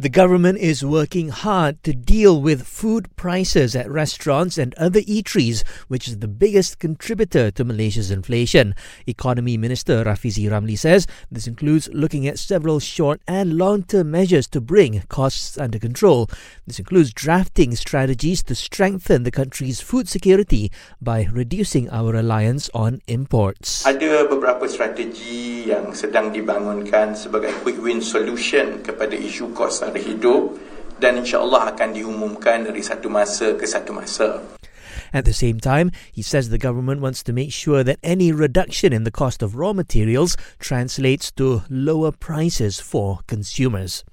The government is working hard to deal with food prices at restaurants and other eateries, which is the biggest contributor to Malaysia's inflation. Economy Minister Rafizi Ramli says this includes looking at several short and long term measures to bring costs under control. This includes drafting strategies to strengthen the country's food security by reducing our reliance on imports. Ada beberapa strategi yang sedang dibangunkan sebagai quick win solution kepada isu kos sara hidup dan insya-Allah akan diumumkan dari satu masa ke satu masa. At the same time, he says the government wants to make sure that any reduction in the cost of raw materials translates to lower prices for consumers.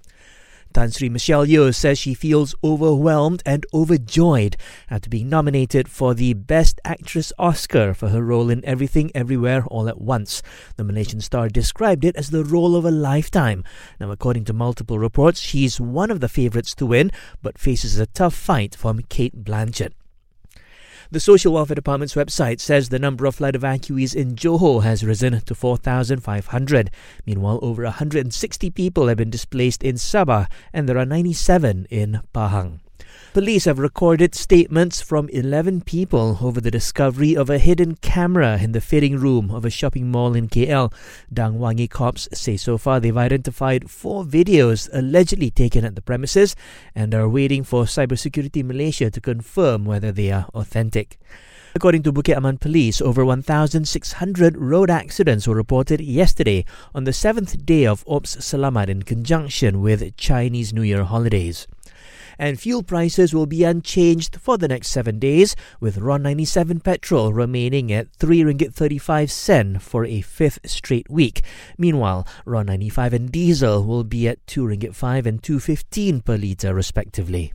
Tan Sri Michelle Yeoh says she feels overwhelmed and overjoyed after being nominated for the Best Actress Oscar for her role in Everything Everywhere All at Once. The Malaysian star described it as the role of a lifetime. Now, according to multiple reports, she's one of the favourites to win, but faces a tough fight from Cate Blanchett. The Social Welfare Department's website says the number of flood evacuees in Johor has risen to 4,500. Meanwhile, over 160 people have been displaced in Sabah and there are 97 in Pahang. Police have recorded statements from 11 people over the discovery of a hidden camera in the fitting room of a shopping mall in KL. Dang Wangi cops say so far they've identified four videos allegedly taken at the premises and are waiting for Cybersecurity Malaysia to confirm whether they are authentic. According to Bukit Aman Police, over 1,600 road accidents were reported yesterday on the seventh day of Ops Selamat in conjunction with Chinese New Year holidays and fuel prices will be unchanged for the next seven days, with RON 97 petrol remaining at 3 ringgit 35 sen for a fifth straight week. Meanwhile, RON 95 and diesel will be at 2 ringgit 5 and 215 per litre respectively.